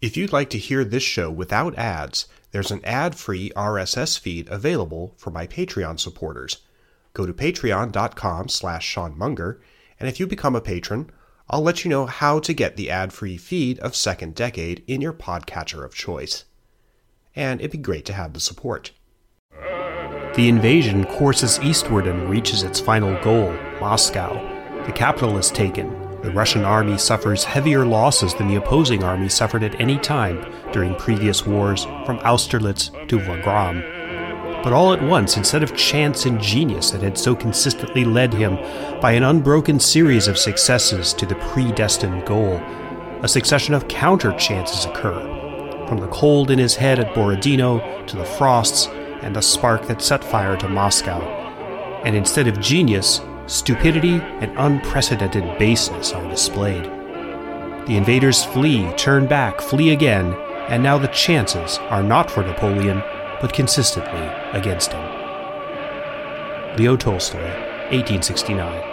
If you'd like to hear this show without ads, there's an ad-free RSS feed available for my Patreon supporters. Go to patreon.com slash Sean Munger, and if you become a patron, I'll let you know how to get the ad-free feed of Second Decade in your podcatcher of choice. And it'd be great to have the support. The invasion courses eastward and reaches its final goal, Moscow. The capital is taken, the Russian army suffers heavier losses than the opposing army suffered at any time during previous wars from Austerlitz to Wagram. But all at once, instead of chance and genius that had so consistently led him by an unbroken series of successes to the predestined goal, a succession of counter chances occur. From the cold in his head at Borodino to the frosts and the spark that set fire to Moscow. And instead of genius, stupidity and unprecedented baseness are displayed. The invaders flee, turn back, flee again, and now the chances are not for Napoleon, but consistently against him. Leo Tolstoy, 1869.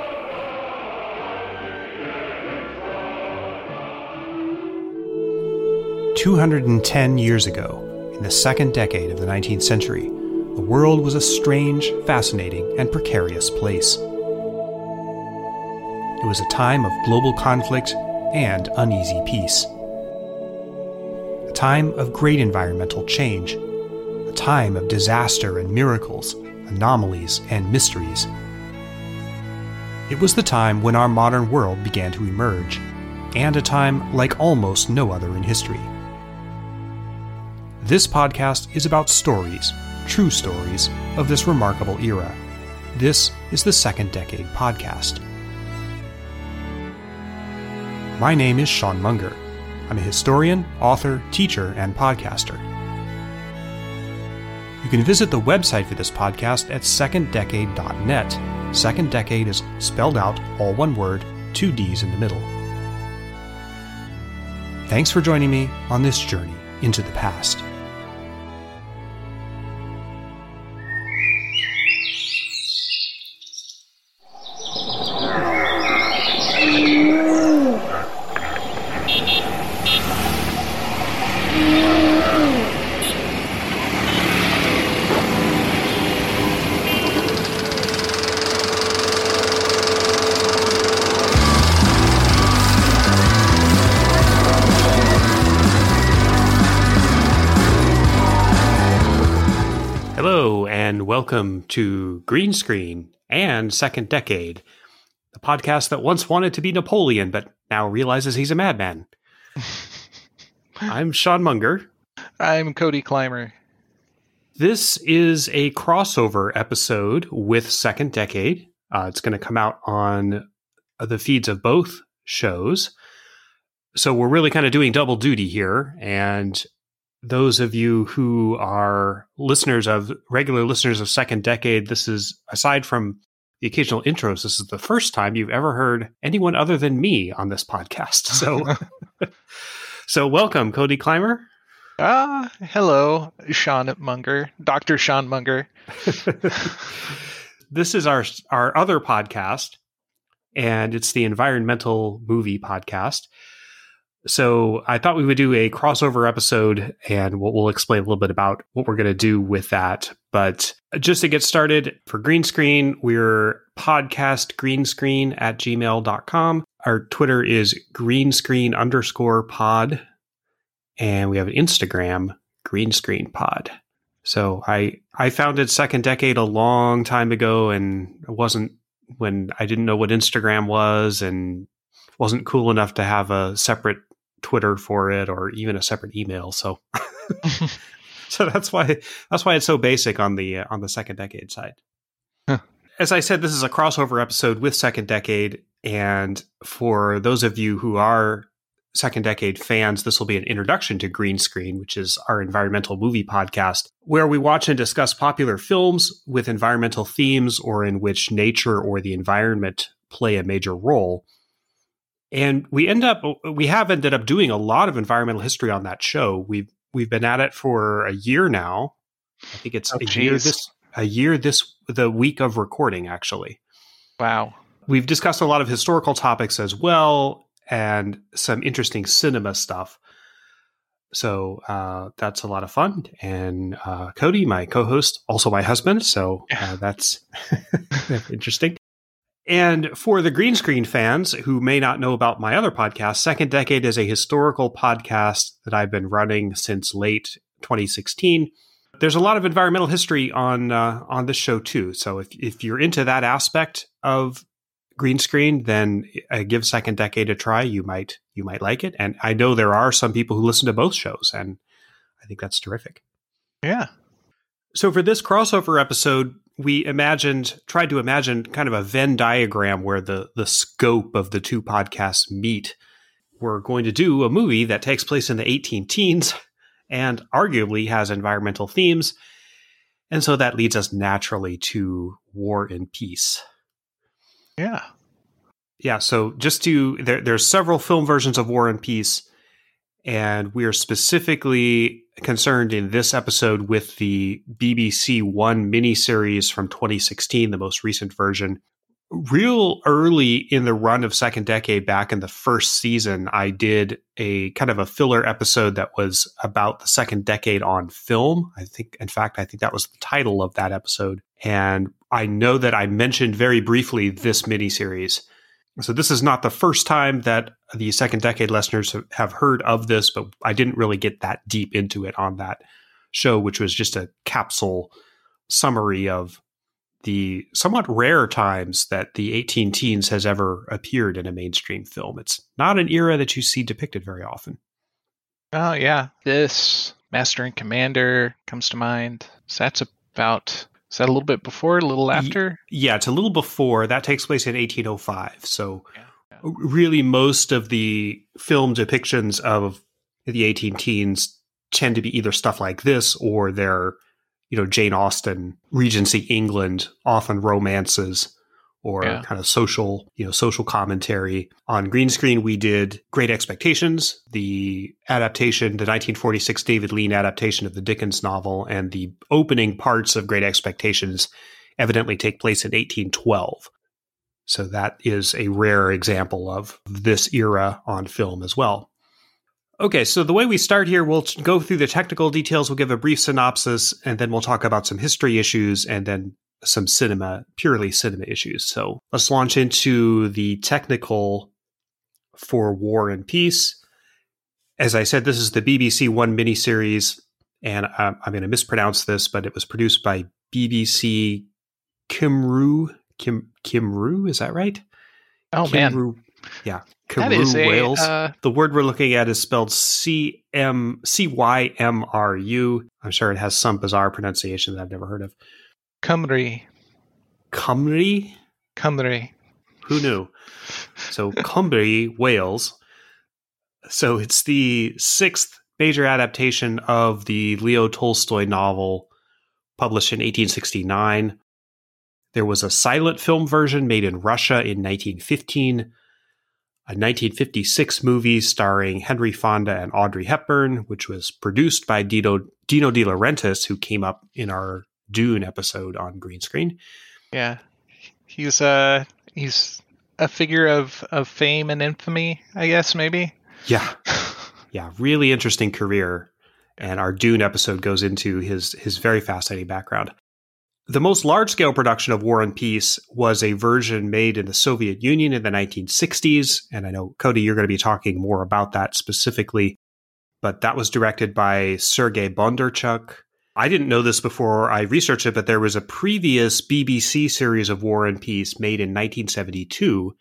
Two hundred and ten years ago, in the second decade of the 19th century, the world was a strange, fascinating, and precarious place. It was a time of global conflict and uneasy peace. A time of great environmental change. A time of disaster and miracles, anomalies and mysteries. It was the time when our modern world began to emerge, and a time like almost no other in history. This podcast is about stories, true stories, of this remarkable era. This is the Second Decade Podcast. My name is Sean Munger. I'm a historian, author, teacher, and podcaster. You can visit the website for this podcast at seconddecade.net. Second Decade is spelled out, all one word, two D's in the middle. Thanks for joining me on this journey into the past. To Green Screen and Second Decade, the podcast that once wanted to be Napoleon but now realizes he's a madman. I'm Sean Munger. I'm Cody Clymer. This is a crossover episode with Second Decade. Uh, it's going to come out on the feeds of both shows. So we're really kind of doing double duty here. And those of you who are listeners of regular listeners of Second Decade, this is aside from the occasional intros, this is the first time you've ever heard anyone other than me on this podcast. So, so welcome, Cody Clymer. Ah, hello, Sean Munger, Doctor Sean Munger. this is our our other podcast, and it's the environmental movie podcast. So I thought we would do a crossover episode and we'll, we'll explain a little bit about what we're going to do with that. But just to get started for green screen, we're podcast green screen at gmail.com. Our Twitter is greenscreen underscore pod. And we have an Instagram, green screen pod. So I, I founded second decade a long time ago and it wasn't when I didn't know what Instagram was and wasn't cool enough to have a separate Twitter for it or even a separate email. So, so that's why that's why it's so basic on the uh, on the second decade side. Huh. As I said, this is a crossover episode with second decade, and for those of you who are second decade fans, this will be an introduction to Green Screen, which is our environmental movie podcast, where we watch and discuss popular films with environmental themes or in which nature or the environment play a major role. And we end up, we have ended up doing a lot of environmental history on that show. We've we've been at it for a year now. I think it's Oh, a year this a year this the week of recording actually. Wow. We've discussed a lot of historical topics as well and some interesting cinema stuff. So uh, that's a lot of fun. And uh, Cody, my co host, also my husband. So uh, that's interesting. And for the green screen fans who may not know about my other podcast, Second Decade is a historical podcast that I've been running since late 2016 there's a lot of environmental history on uh, on this show too. So if if you're into that aspect of green screen, then uh, give Second Decade a try. You might you might like it. And I know there are some people who listen to both shows, and I think that's terrific. Yeah. So for this crossover episode, we imagined tried to imagine kind of a Venn diagram where the the scope of the two podcasts meet. We're going to do a movie that takes place in the 18 teens and arguably has environmental themes. And so that leads us naturally to War and Peace. Yeah. Yeah, so just to there, there's several film versions of War and Peace, and we are specifically concerned in this episode with the BBC One miniseries from 2016, the most recent version. Real early in the run of Second Decade, back in the first season, I did a kind of a filler episode that was about the second decade on film. I think, in fact, I think that was the title of that episode. And I know that I mentioned very briefly this miniseries. So this is not the first time that the second decade listeners have heard of this, but I didn't really get that deep into it on that show, which was just a capsule summary of the somewhat rare times that the 18 teens has ever appeared in a mainstream film. It's not an era that you see depicted very often. Oh yeah. This Master and Commander comes to mind. So that's about is that a little bit before, a little after? Yeah, it's a little before. That takes place in 1805. So Yeah, yeah. really most of the film depictions of the 18 teens tend to be either stuff like this or they're you know jane austen regency england often romances or Yeah. kind of social you know social commentary on green screen we did great expectations the adaptation the 1946 david lean adaptation of the dickens novel and the opening parts of great expectations evidently take place in 1812 so that is a rare example of this era on film as well. Okay, so the way we start here, we'll go through the technical details, we'll give a brief synopsis, and then we'll talk about some history issues and then some cinema, purely cinema issues. So let's launch into the technical for War and Peace. As I said, this is the BBC One miniseries, and I'm, I'm going to mispronounce this, but it was produced by BBC Kimru. Kim Kimru, is that right? Oh man. Kimru, yeah, That is Kimru a Wales. uh, the word we're looking at is spelled C M C Y M R U. I'm sure it has some bizarre pronunciation that I've never heard of. Cymru. Cymru? Cymru. Who knew? So Cymru, Wales. So it's the sixth major adaptation of the Leo Tolstoy novel published in 1869. There was a silent film version made in Russia in 1915, a 1956 movie starring Henry Fonda and Audrey Hepburn, which was produced by Dino, Dino De Laurentiis, who came up in our Dune episode on green screen. Yeah. He's uh he's a figure of, of fame and infamy, I guess maybe. Yeah, yeah, really interesting career. And our Dune episode goes into his his very fascinating background. The most large scale production of War and Peace was a version made in the Soviet Union in the 1960s. And I know, Cody, you're going to be talking more about that specifically. But that was directed by Sergei Bondarchuk. I didn't know this before I researched it, but there was a previous BBC series of War and Peace made in 1972,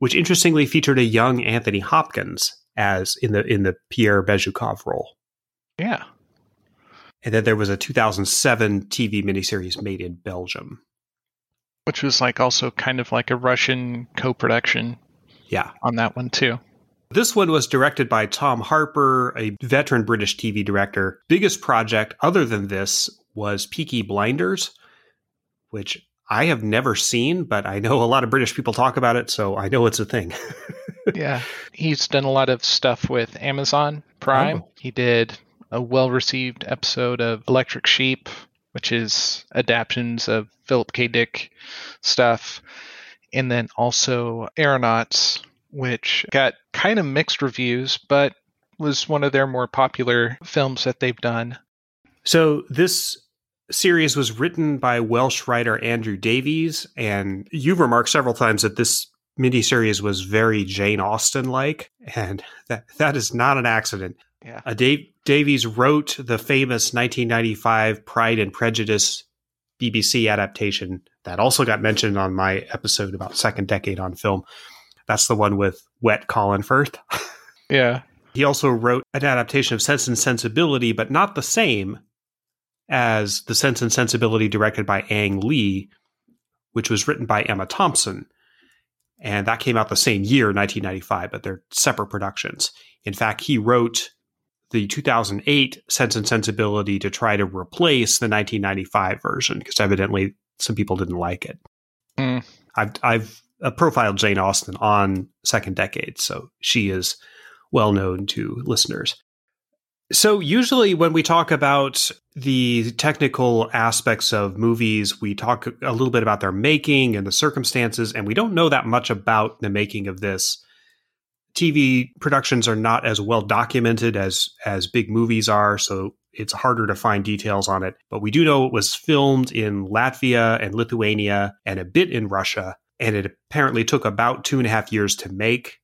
which interestingly featured a young Anthony Hopkins as in the in the Pierre Bezukhov role. yeah. And then there was a 2007 TV miniseries made in Belgium. Which was like also kind of like a Russian co production Yeah, on that one too. This one was directed by Tom Harper, a veteran British TV director. Biggest project other than this was Peaky Blinders, which I have never seen, but I know a lot of British people talk about it, so I know it's a thing. yeah. He's done a lot of stuff with Amazon Prime. Oh. He did a well received episode of Electric Sheep, which is adaptations of Philip K. Dick stuff. And then also Aeronauts, which got kind of mixed reviews, but was one of their more popular films that they've done. So this series was written by Welsh writer Andrew Davies, and you've remarked several times that this miniseries was very Jane Austen like, and that that is not an accident. Yeah. Uh, Dave, Davies wrote the famous 1995 Pride and Prejudice BBC adaptation that also got mentioned on my episode about second decade on film. That's the one with wet Colin Firth. yeah. He also wrote an adaptation of Sense and Sensibility, but not the same as The Sense and Sensibility directed by Ang Lee, which was written by Emma Thompson. And that came out the same year, 1995, but they're separate productions. In fact, he wrote the 2008 Sense and Sensibility to try to replace the 1995 version because evidently some people didn't like it. Mm. I've, I've uh, profiled Jane Austen on Second Decade, so she is well known to listeners. So, usually, when we talk about the technical aspects of movies, we talk a little bit about their making and the circumstances, and we don't know that much about the making of this. TV productions are not as well documented as as big movies are, so it's harder to find details on it. But we do know it was filmed in Latvia and Lithuania and a bit in Russia, and it apparently took about two and a half years to make.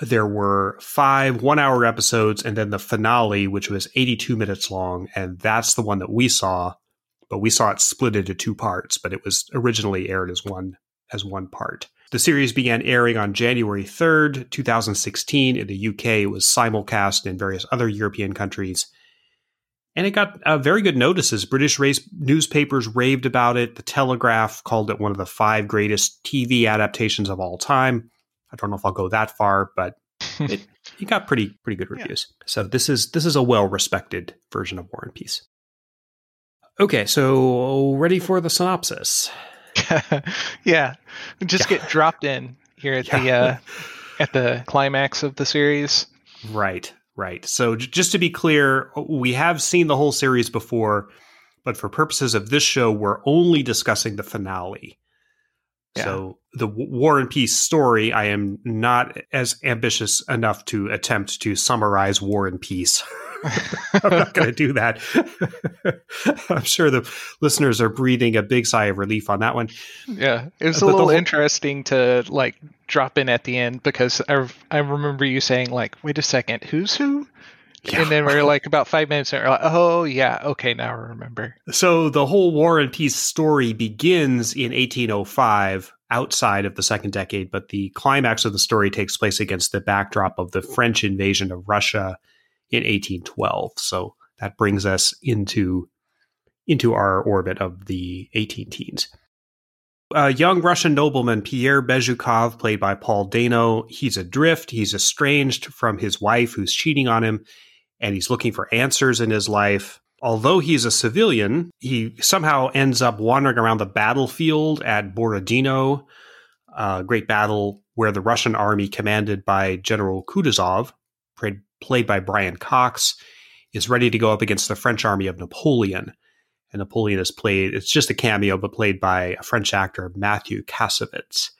There were five one hour episodes and then the finale, which was 82 minutes long. And that's the one that we saw, but we saw it split into two parts, but it was originally aired as one, as one part. The series began airing on January 3rd, 2016 in the UK. It was simulcast in various other European countries. And it got uh, very good notices. British race newspapers raved about it. The Telegraph called it one of the five greatest TV adaptations of all time. I don't know if I'll go that far, but it, it got pretty pretty good reviews. Yeah. So this is this is a well respected version of War and Peace. Okay, so ready for the synopsis? yeah, just yeah. get dropped in here at yeah. the uh, at the climax of the series. Right, right. So j- just to be clear, uh, we have seen the whole series before, but for purposes of this show, we're only discussing the finale. Yeah. So the War and Peace story, I am not as ambitious enough to attempt to summarize War and Peace. I'm not going to do that. I'm sure the listeners are breathing a big sigh of relief on that one. Yeah, it was a little whole- interesting to like drop in at the end because I I remember you saying like, "Wait a second, who's who?" Yeah. And then we are like about five minutes and we're like, oh yeah, okay, now I remember. So the whole War and Peace story begins in 1805 outside of the second decade, but the climax of the story takes place against the backdrop of the French invasion of Russia in 1812. So that brings us into into our orbit of the 18 teens. A young Russian nobleman, Pierre Bezukhov, played by Paul Dano, he's adrift. He's estranged from his wife who's cheating on him, and he's looking for answers in his life. Although he's a civilian, he somehow ends up wandering around the battlefield at Borodino, a great battle where the Russian army, commanded by General Kutuzov, played by Brian Cox, is ready to go up against the French army of Napoleon. And Napoleon is played, it's just a cameo, but played by a French actor, Mathieu Kassovitz.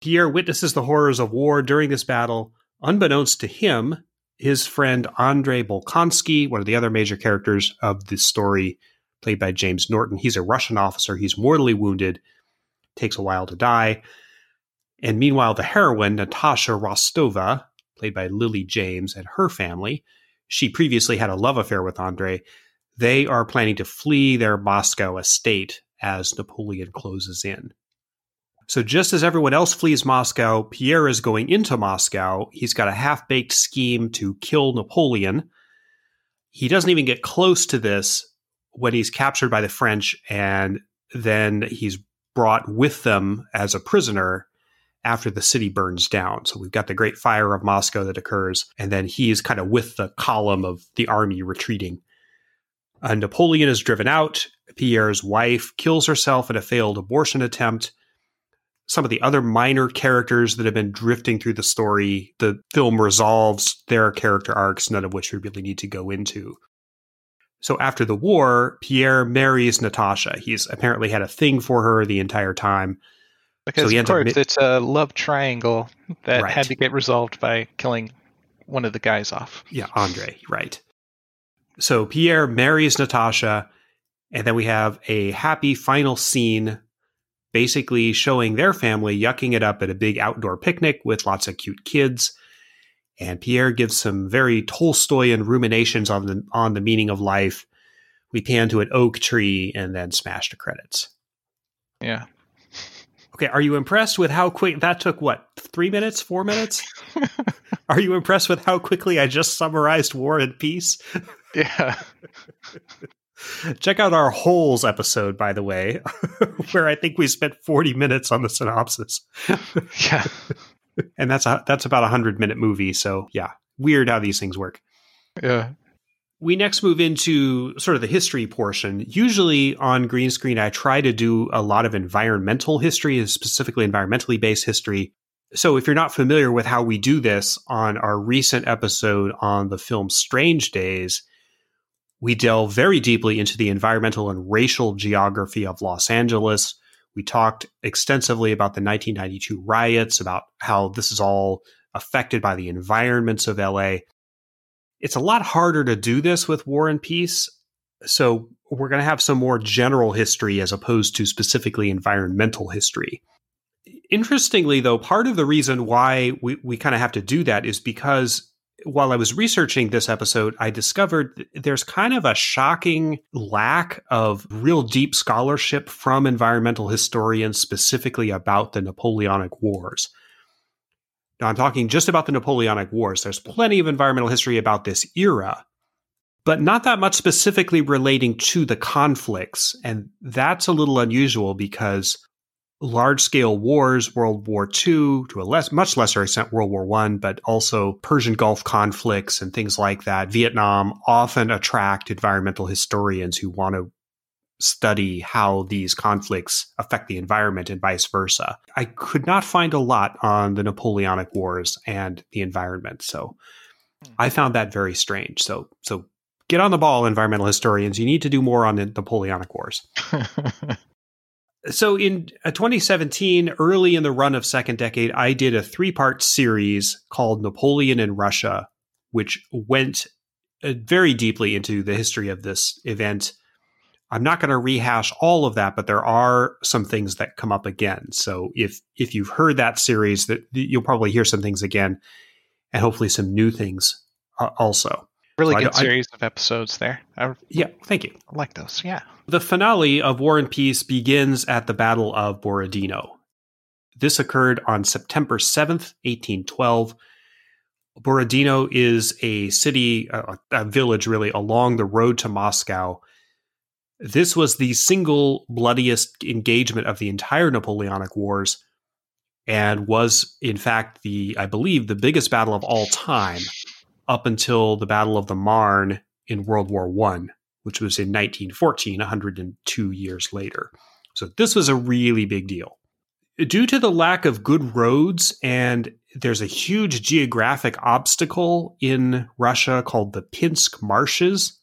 Pierre witnesses the horrors of war during this battle. Unbeknownst to him, his friend Andrei Bolkonsky, one of the other major characters of the story, played by James Norton. He's a Russian officer. He's mortally wounded, takes a while to die. And meanwhile, the heroine, Natasha Rostova, played by Lily James, and her family, she previously had a love affair with Andrei. They are planning to flee their Moscow estate as Napoleon closes in. So just as everyone else flees Moscow, Pierre is going into Moscow. He's got a half baked scheme to kill Napoleon. He doesn't even get close to this when he's captured by the French, and then he's brought with them as a prisoner after the city burns down. So we've got the Great Fire of Moscow that occurs, and then he's kind of with the column of the army retreating. Uh, Napoleon is driven out. Pierre's wife kills herself in a failed abortion attempt. Some of the other minor characters that have been drifting through the story, the film resolves their character arcs, none of which we really need to go into. So after the war, Pierre marries Natasha. He's apparently had a thing for her the entire time. Because so of course, mi- it's a love triangle that Right. had to get resolved by killing one of the guys off. Yeah, Andre, right. So Pierre marries Natasha, and then we have a happy final scene basically showing their family yucking it up at a big outdoor picnic with lots of cute kids. And Pierre gives some very Tolstoyan ruminations on the on the meaning of life. We pan to an oak tree and then smash to credits. Yeah. Okay, are you impressed with how quick that took? What three minutes, four minutes? are you impressed with how quickly I just summarized War and Peace? Yeah. Check out our holes episode, by the way, where I think we spent forty minutes on the synopsis, Yeah. and that's a that's about a hundred minute movie. So yeah, weird how these things work. Yeah. we next move into sort of the history portion. Usually on green screen, I try to do a lot of environmental history, specifically environmentally based history. So if you're not familiar with how we do this on our recent episode on the film Strange Days, we delve very deeply into the environmental and racial geography of Los Angeles. We talked extensively about the 1992 riots, about how this is all affected by the environments of LA it's a lot harder to do this with War and Peace. So we're going to have some more general history as opposed to specifically environmental history. Interestingly, though, part of the reason why we, we kind of have to do that is because while I was researching this episode, I discovered there's kind of a shocking lack of real deep scholarship from environmental historians specifically about the Napoleonic Wars. Now, I'm talking just about the Napoleonic Wars. There's plenty of environmental history about this era, but not that much specifically relating to the conflicts. And that's a little unusual because large scale wars, World War II, to a less, much lesser extent, World War I, but also Persian Gulf conflicts and things like that, Vietnam often attract environmental historians who want to study how these conflicts affect the environment and vice versa. I could not find a lot on the Napoleonic Wars and the environment, so hmm. I found that very strange. So so get on the ball environmental historians. You need to do more on the Napoleonic Wars. So in uh, 2017, early in the run of second decade, I did a three-part series called Napoleon in Russia, which went uh, very deeply into the history of this event. I'm not going to rehash all of that, but there are some things that come up again. So if if you've heard that series, that you'll probably hear some things again, and hopefully some new things uh, also. really So good I- series of episodes there. I Yeah, thank you. I like those. Yeah. The finale of War and Peace begins at the Battle of Borodino. This occurred on September 7th, 1812. Borodino is a city, a, a village really, along the road to Moscow. This was the single bloodiest engagement of the entire Napoleonic Wars and was, in fact, the, I believe, the biggest battle of all time up until the Battle of the Marne in World War One which was in 1914, 102 years later. So this was a really big deal. Due to the lack of good roads, and there's a huge geographic obstacle in Russia called the Pinsk Marshes,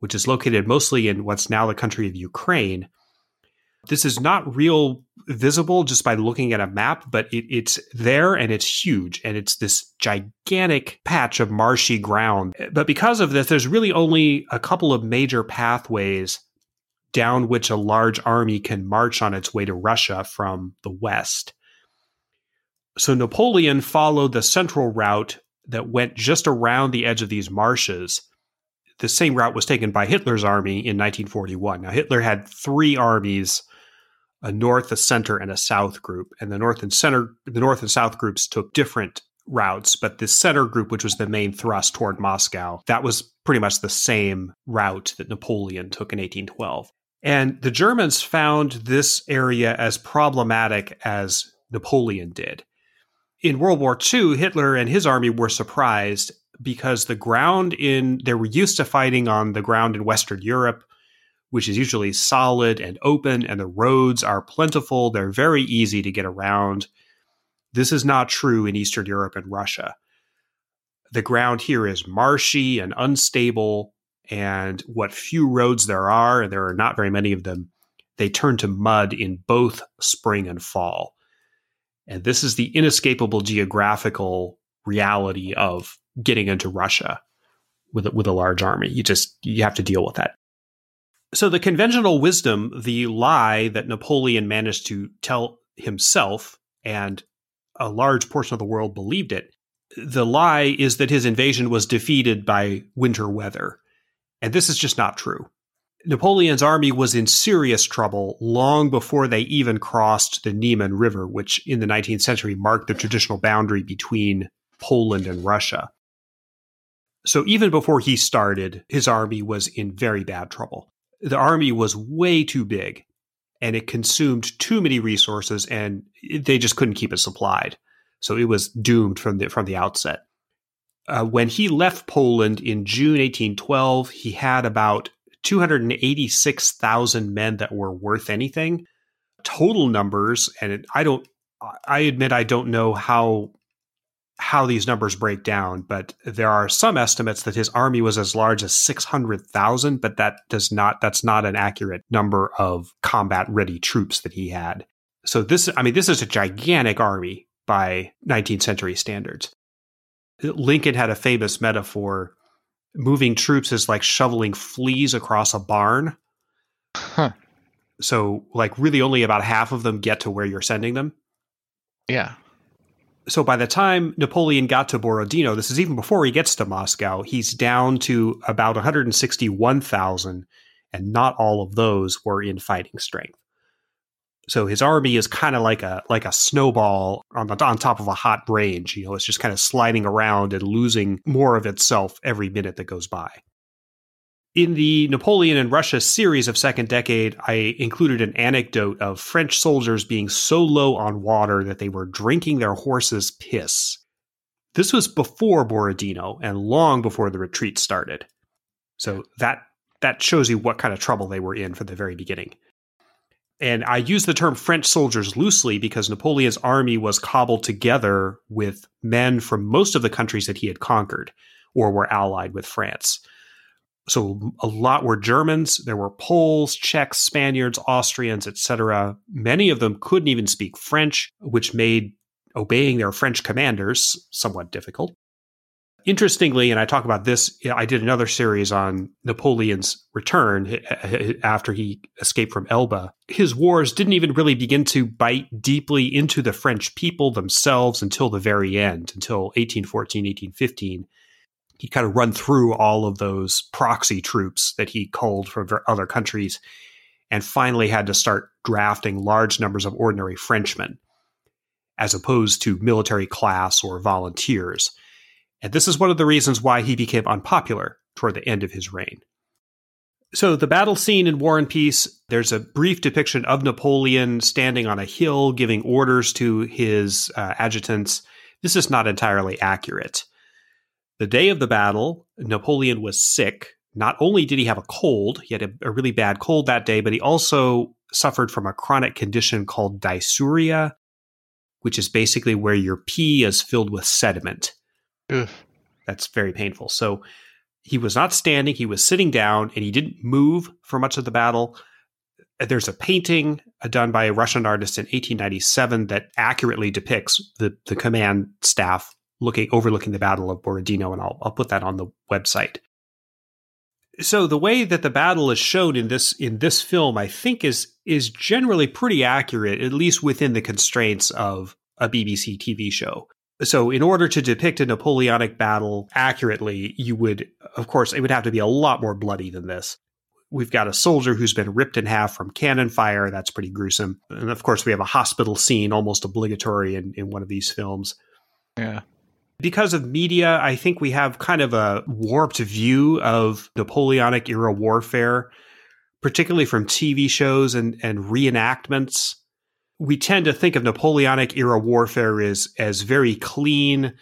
which is located mostly in what's now the country of Ukraine. This is not real visible just by looking at a map, but it, it's there and it's huge and it's this gigantic patch of marshy ground. But because of this, there's really only a couple of major pathways down which a large army can march on its way to Russia from the west. So Napoleon followed the central route that went just around the edge of these marshes. The same route was taken by Hitler's army in 1941. Now, Hitler had three armies a north, a center, and a south group. And the north and center, the north and south groups took different routes, but the center group, which was the main thrust toward Moscow, that was pretty much the same route that Napoleon took in 1812. And the Germans found this area as problematic as Napoleon did. in World War II, Hitler and his army were surprised because the ground in they were used to fighting on the ground in Western Europe, which is usually solid and open, and the roads are plentiful. They're very easy to get around. This is not true in Eastern Europe and Russia. The ground here is marshy and unstable, and what few roads there are, and there are not very many of them, they turn to mud in both spring and fall. And this is the inescapable geographical reality of getting into Russia with a, with a large army. You just you have to deal with that. So the conventional wisdom, the lie that Napoleon managed to tell himself and a large portion of the world believed it. The lie is that his invasion was defeated by winter weather. And this is just not true. Napoleon's army was in serious trouble long before they even crossed the Niemen River, which in the 19th century marked the traditional boundary between Poland and Russia. So even before he started, his army was in very bad trouble. The army was way too big and it consumed too many resources and they just couldn't keep it supplied. So it was doomed from the from the outset. Uh, when he left Poland in June 1812, he had about 286,000 men that were worth anything. Total numbers, and I don't, I admit I don't know how how these numbers break down, but there are some estimates that his army was as large as 600,000, but that does not that's not an accurate number of combat ready troops that he had. So this I mean this is a gigantic army by 19th century standards. Lincoln had a famous metaphor moving troops is like shoveling fleas across a barn. Huh. So, like, really only about half of them get to where you're sending them. Yeah. So, by the time Napoleon got to Borodino, this is even before he gets to Moscow, he's down to about 161,000, and not all of those were in fighting strength. So his army is kind of like a like a snowball on the, on top of a hot range. You know, it's just kind of sliding around and losing more of itself every minute that goes by. In the Napoleon and Russia series of Second Decade, I included an anecdote of French soldiers being so low on water that they were drinking their horses' piss. This was before Borodino and long before the retreat started. So that that shows you what kind of trouble they were in from the very beginning. And I use the term French soldiers loosely because Napoleon's army was cobbled together with men from most of the countries that he had conquered or were allied with France. So a lot were Germans, there were Poles, Czechs, Spaniards, Austrians, etc. Many of them couldn't even speak French, which made obeying their French commanders somewhat difficult. Interestingly, and I talk about this, I did another series on Napoleon's return after he escaped from Elba. His wars didn't even really begin to bite deeply into the French people themselves until the very end, until 1814, 1815. He kind of run through all of those proxy troops that he culled from other countries and finally had to start drafting large numbers of ordinary Frenchmen as opposed to military class or volunteers and this is one of the reasons why he became unpopular toward the end of his reign. So, the battle scene in War and Peace, there's a brief depiction of Napoleon standing on a hill giving orders to his uh, adjutants. This is not entirely accurate. The day of the battle, Napoleon was sick. Not only did he have a cold, he had a, a really bad cold that day, but he also suffered from a chronic condition called dysuria, which is basically where your pee is filled with sediment. Ugh. That's very painful. So he was not standing, he was sitting down, and he didn't move for much of the battle. There's a painting uh, done by a Russian artist in 1897 that accurately depicts the, the command staff looking overlooking the Battle of Borodino, and I'll, I'll put that on the website. So the way that the battle is shown in this in this film, I think, is is generally pretty accurate, at least within the constraints of a BBC TV show. So, in order to depict a Napoleonic battle accurately, you would, of course, it would have to be a lot more bloody than this. We've got a soldier who's been ripped in half from cannon fire. That's pretty gruesome. And of course, we have a hospital scene almost obligatory in, in one of these films. Yeah. Because of media, I think we have kind of a warped view of Napoleonic era warfare, particularly from TV shows and, and reenactments we tend to think of Napoleonic era warfare as as very clean.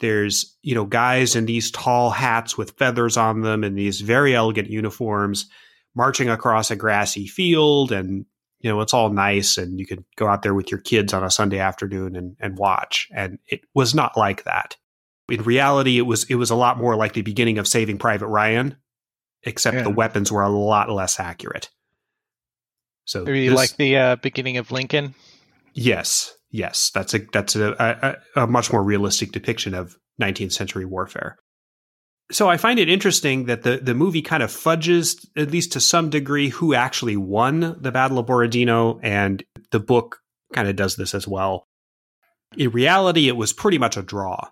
There's, you know, guys in these tall hats with feathers on them and these very elegant uniforms marching across a grassy field and you know, it's all nice and you could go out there with your kids on a Sunday afternoon and, and watch. And it was not like that. In reality, it was it was a lot more like the beginning of Saving Private Ryan, except yeah. the weapons were a lot less accurate. So maybe this, like the uh, beginning of Lincoln. Yes, yes, that's a that's a, a, a much more realistic depiction of 19th century warfare. So I find it interesting that the the movie kind of fudges, at least to some degree, who actually won the Battle of Borodino, and the book kind of does this as well. In reality, it was pretty much a draw.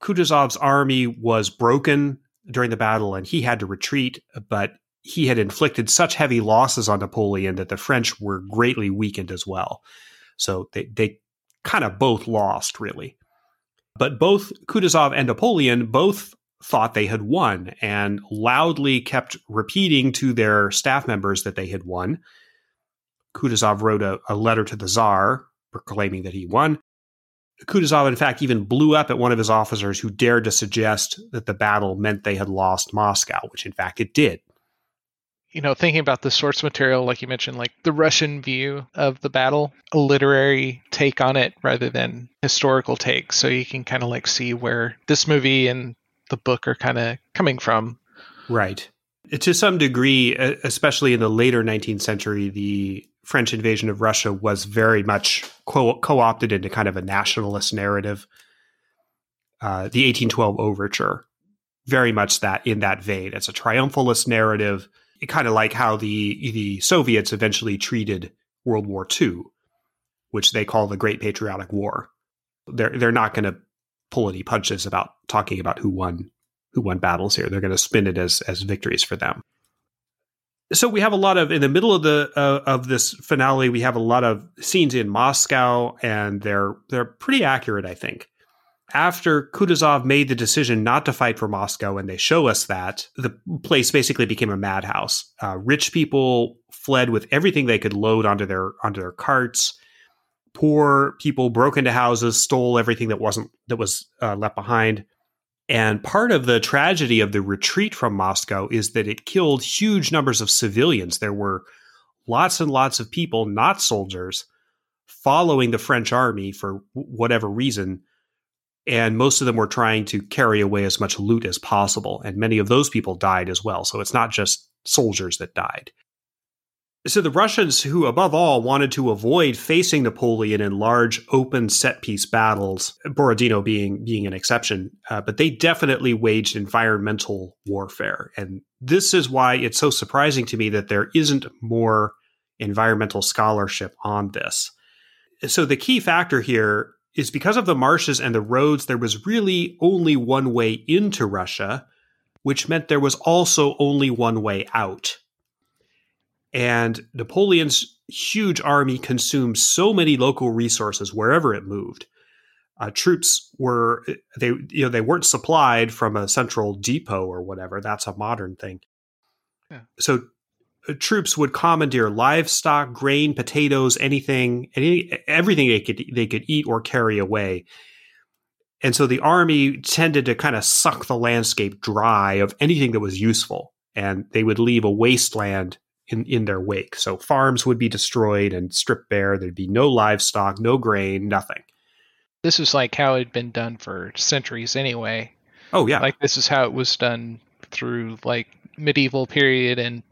Kutuzov's army was broken during the battle, and he had to retreat, but he had inflicted such heavy losses on Napoleon that the French were greatly weakened as well. So they, they kind of both lost, really. But both Kutuzov and Napoleon both thought they had won and loudly kept repeating to their staff members that they had won. Kutuzov wrote a, a letter to the Tsar proclaiming that he won. Kutuzov, in fact, even blew up at one of his officers who dared to suggest that the battle meant they had lost Moscow, which in fact it did you know, thinking about the source material, like you mentioned, like the Russian view of the battle, a literary take on it rather than historical take. So you can kind of like see where this movie and the book are kind of coming from. Right. To some degree, especially in the later 19th century, the French invasion of Russia was very much co opted into kind of a nationalist narrative. Uh, the 1812 overture, very much that in that vein. It's a triumphalist narrative kind of like how the the Soviets eventually treated World War II, which they call the Great Patriotic War. They're they're not going to pull any punches about talking about who won who won battles here. They're going to spin it as as victories for them. So we have a lot of in the middle of the uh, of this finale. We have a lot of scenes in Moscow, and they're they're pretty accurate, I think after Kutuzov made the decision not to fight for Moscow, and they show us that, the place basically became a madhouse. Uh, rich people fled with everything they could load onto their onto their carts. Poor people broke into houses, stole everything that wasn't that was uh, left behind. And part of the tragedy of the retreat from Moscow is that it killed huge numbers of civilians. There were lots and lots of people, not soldiers, following the French army for whatever reason and most of them were trying to carry away as much loot as possible and many of those people died as well so it's not just soldiers that died so the russians who above all wanted to avoid facing napoleon in large open set piece battles borodino being being an exception uh, but they definitely waged environmental warfare and this is why it's so surprising to me that there isn't more environmental scholarship on this so the key factor here is because of the marshes and the roads, there was really only one way into Russia, which meant there was also only one way out. And Napoleon's huge army consumed so many local resources wherever it moved. Uh, troops were they you know they weren't supplied from a central depot or whatever. That's a modern thing. Yeah. So uh, troops would commandeer livestock, grain, potatoes, anything, any, everything they could they could eat or carry away. And so the army tended to kind of suck the landscape dry of anything that was useful, and they would leave a wasteland in, in their wake. So farms would be destroyed and stripped bare. There'd be no livestock, no grain, nothing. This was like how it had been done for centuries anyway. Oh yeah. Like this is how it was done through like medieval period and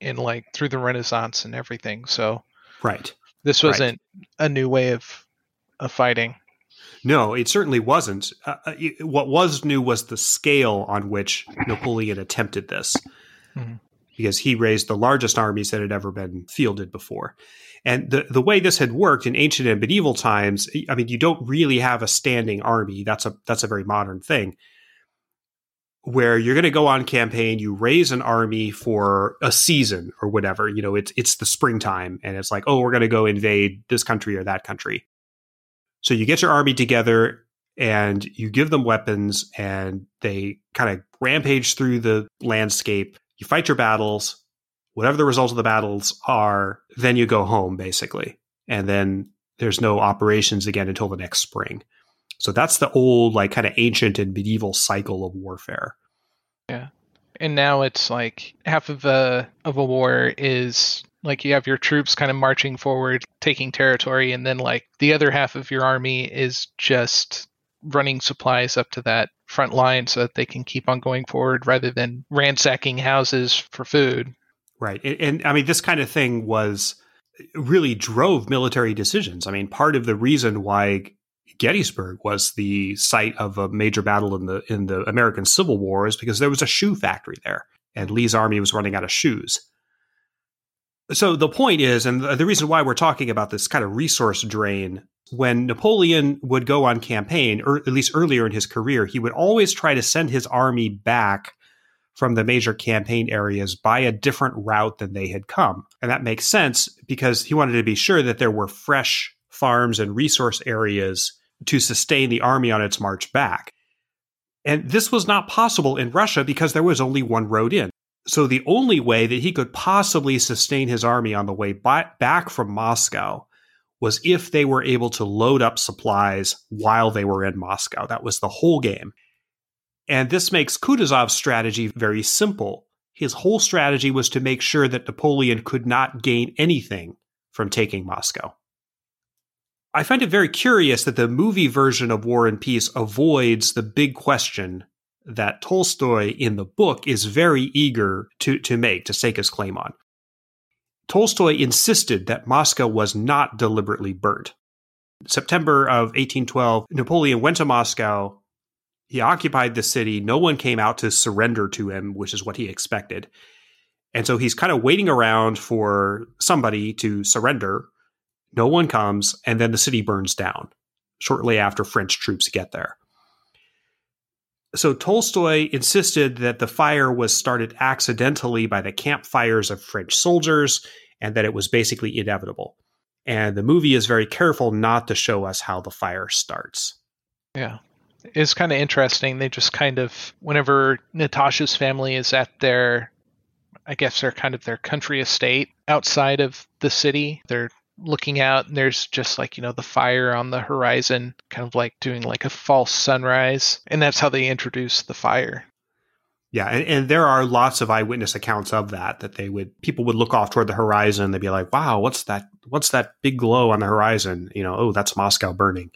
in like through the Renaissance and everything. So right, this wasn't right. a new way of of fighting. No, it certainly wasn't. Uh, uh what was new was the scale on which Napoleon attempted this, mm-hmm. Because he raised the largest armies that had ever been fielded before. And the, the way this had worked in ancient and medieval times, I mean, you don't really have a standing army. That's a that's a very modern thing where you're going to go on campaign, you raise an army for a season or whatever. You know, it's it's the springtime, and it's like, oh, we're going to go invade this country or that country. So you get your army together and you give them weapons, and they kind of rampage through the landscape. You fight your battles, whatever the results of the battles are, then you go home, basically. and then there's no operations again until the next spring. So that's the old, like, kind of ancient and medieval cycle of warfare. Yeah, and now it's like half of a of a war is like you have your troops kind of marching forward, taking territory, and then like the other half of your army is just running supplies up to that front line so that they can keep on going forward rather than ransacking houses for food. Right. And, and, I mean, this kind of thing was really drove military decisions. I mean, part of the reason why Gettysburg was the site of a major battle in the in the American Civil War is because there was a shoe factory there, and Lee's army was running out of shoes. So the point is, and the reason why we're talking about this kind of resource drain, when Napoleon would go on campaign, or at least earlier in his career, he would always try to send his army back from the major campaign areas by a different route than they had come. And that makes sense because he wanted to be sure that there were fresh farms and resource areas to sustain the army on its march back. And this was not possible in Russia because there was only one road in. So the only way that he could possibly sustain his army on the way by, back from Moscow was if they were able to load up supplies while they were in Moscow. That was the whole game. And this makes Kutuzov's strategy very simple. His whole strategy was to make sure that Napoleon could not gain anything from taking Moscow. I find it very curious that the movie version of War and Peace avoids the big question that Tolstoy in the book is very eager to, to make, to stake his claim on. Tolstoy insisted that Moscow was not deliberately burnt. September of 1812, Napoleon went to Moscow. He occupied the city. No one came out to surrender to him, which is what he expected. And so he's kind of waiting around for somebody to surrender. No one comes, and then the city burns down shortly after French troops get there so Tolstoy insisted that the fire was started accidentally by the campfires of French soldiers and that it was basically inevitable. And the movie is very careful not to show us how the fire starts. Yeah. It's kind of interesting. They just kind of, whenever Natasha's family is at their, I guess they're kind of their country estate outside of the city, they're looking out and there's just like you know the fire on the horizon kind of like doing like a false sunrise and that's how they introduce the fire. Yeah and, and there are lots of eyewitness accounts of that that they would people would look off toward the horizon they'd be like wow what's that what's that big glow on the horizon? You know oh that's moscow burning.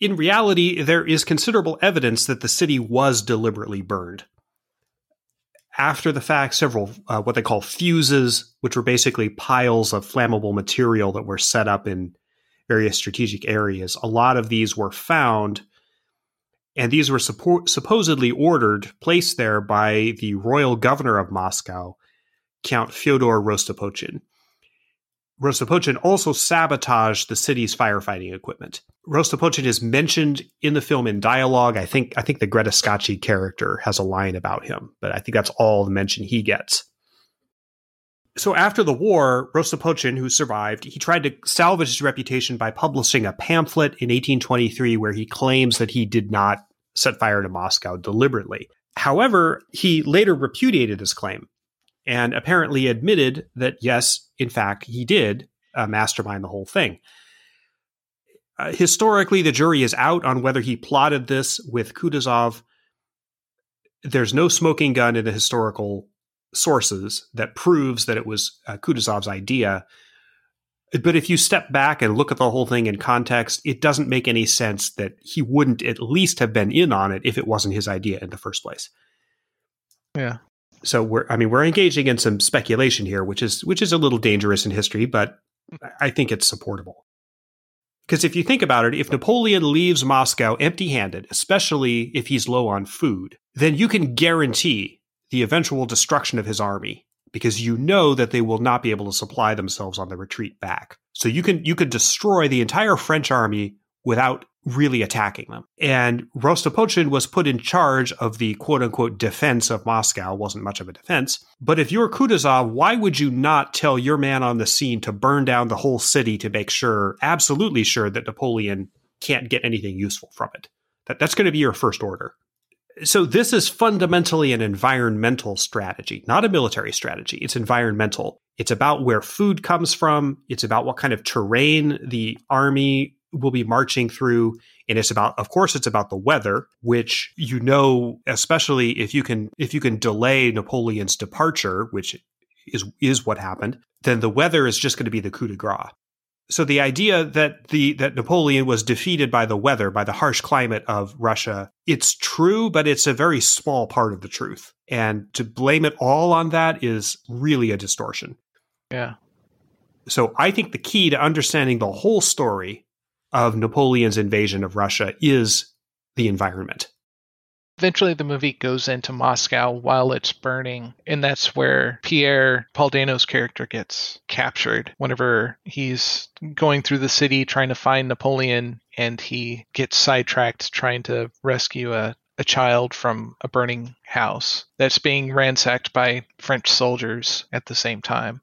In reality there is considerable evidence that the city was deliberately burned after the fact several uh, what they call fuses, which were basically piles of flammable material that were set up in various strategic areas. A lot of these were found, and these were support, supposedly ordered, placed there by the royal governor of Moscow, Count Fyodor Rostopchin. Rostopchin also sabotaged the city's firefighting equipment. Rostopchin is mentioned in the film in dialogue. I think I think the Greta Scacchi character has a line about him, but I think that's all the mention he gets. So after the war, Rostopchin, who survived, he tried to salvage his reputation by publishing a pamphlet in 1823 where he claims that he did not set fire to Moscow deliberately. However, he later repudiated his claim and apparently admitted that yes, in fact, he did uh, mastermind the whole thing. Uh, historically, the jury is out on whether he plotted this with Kutuzov. There's no smoking gun in the historical sources that proves that it was uh, Kutuzov's idea. But if you step back and look at the whole thing in context, it doesn't make any sense that he wouldn't at least have been in on it if it wasn't his idea in the first place. Yeah so we're I mean we're engaging in some speculation here, which is which is a little dangerous in history, but I think it's supportable. Because if you think about it, if Napoleon leaves Moscow empty-handed, especially if he's low on food, then you can guarantee the eventual destruction of his army because you know that they will not be able to supply themselves on the retreat back. So you can you could destroy the entire French army without really attacking them. And Rostopchin was put in charge of the quote unquote defense of Moscow. wasn't much of a defense. But if you're Kutuzov, why would you not tell your man on the scene to burn down the whole city to make sure, absolutely sure, that Napoleon can't get anything useful from it? That, that's going to be your first order. So this is fundamentally an environmental strategy, not a military strategy. It's environmental. It's about where food comes from. It's about what kind of terrain the army will be marching through. And it's about, of course, it's about the weather, which you know, especially if you can, if you can delay Napoleon's departure, which is, is what happened, then the weather is just going to be the coup de grace so the idea that the that Napoleon was defeated by the weather, by the harsh climate of Russia, it's true, but it's a very small part of the truth. And to blame it all on that is really a distortion. Yeah. So I think the key to understanding the whole story of Napoleon's invasion of Russia is the environment. Eventually, the movie goes into Moscow while it's burning, and that's where Pierre Paul Dano's character gets captured. Whenever he's going through the city trying to find Napoleon, and he gets sidetracked trying to rescue a, a child from a burning house that's being ransacked by French soldiers at the same time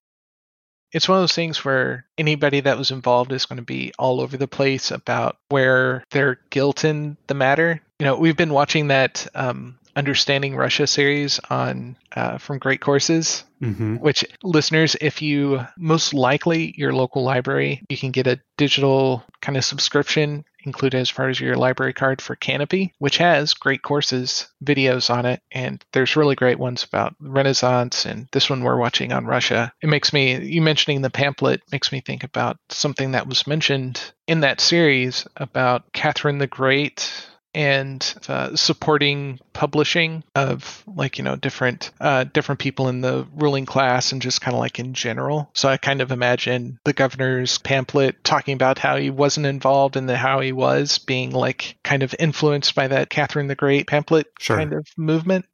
it's one of those things where anybody that was involved is going to be all over the place about where their guilt in the matter. You know, we've been watching that um, Understanding Russia series on uh, from Great Courses, mm-hmm. which listeners, if you most likely your local library, you can get a digital kind of subscription included as far as your library card for Kanopy, which has great courses videos on it. And there's really great ones about Renaissance and this one we're watching on Russia. It makes me, you mentioning the pamphlet makes me think about something that was mentioned in that series about Catherine the Great and uh, supporting publishing of like you know different uh, different people in the ruling class and just kind of like in general. So I kind of imagine the governor's pamphlet talking about how he wasn't involved and the how he was being like kind of influenced by that Catherine the Great pamphlet sure. kind of movement.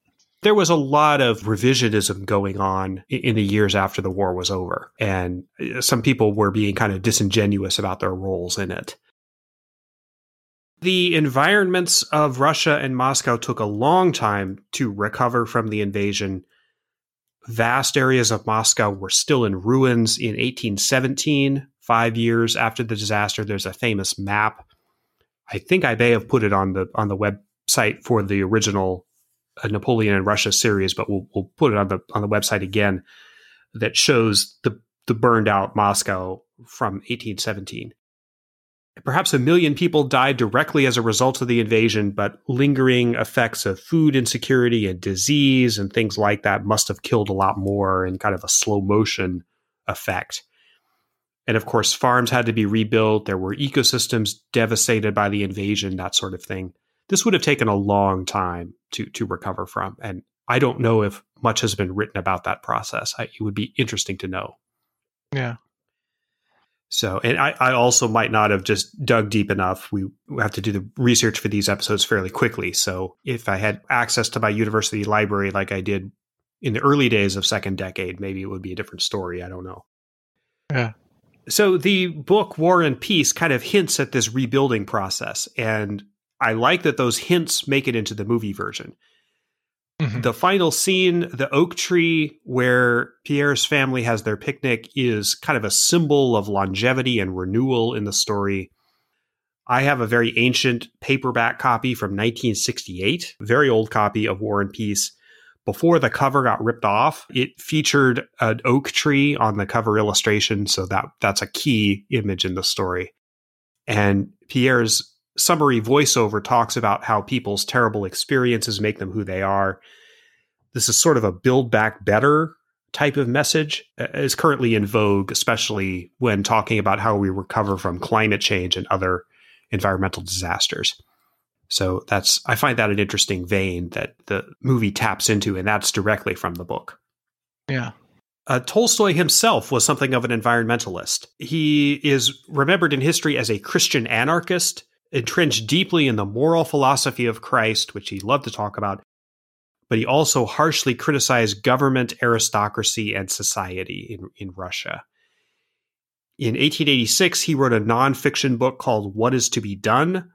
There was a lot of revisionism going on in the years after the war was over, and uh, some people were being kind of disingenuous about their roles in it. The environments of Russia and Moscow took a long time to recover from the invasion. Vast areas of Moscow were still in ruins in 1817, five years after the disaster. There's a famous map. I think I may have put it on the on the website for the original uh, Napoleon and Russia series, but we'll we'll put it on the on the website again that shows the the burned out Moscow from 1817. Perhaps a million people died directly as a result of the invasion, but lingering effects of food insecurity and disease and things like that must have killed a lot more in kind of a slow motion effect. And of course, farms had to be rebuilt. There were ecosystems devastated by the invasion, that sort of thing. This would have taken a long time to, to recover from. And I don't know if much has been written about that process. I, it would be interesting to know. Yeah. So, and I, I also might not have just dug deep enough. We have to do the research for these episodes fairly quickly. So, if I had access to my university library like I did in the early days of second decade, maybe it would be a different story. I don't know. Yeah. So, the book War and Peace kind of hints at this rebuilding process. And I like that those hints make it into the movie version. Mm-hmm. The final scene, the oak tree where Pierre's family has their picnic, is kind of a symbol of longevity and renewal in the story. I have a very ancient paperback copy from 1968, very old copy of War and Peace. Before the cover got ripped off, it featured an oak tree on the cover illustration, so that that's a key image in the story. And Pierre's summary voiceover talks about how people's terrible experiences make them who they are. This is sort of a build back better type of message is currently in vogue, especially when talking about how we recover from climate change and other environmental disasters. So that's I find that an interesting vein that the movie taps into, and that's directly from the book. Yeah. Uh, Tolstoy himself was something of an environmentalist. He is remembered in history as a Christian anarchist entrenched deeply in the moral philosophy of Christ, which he loved to talk about, but he also harshly criticized government, aristocracy, and society in, in Russia. In 1886, he wrote a nonfiction book called What is to Be Done,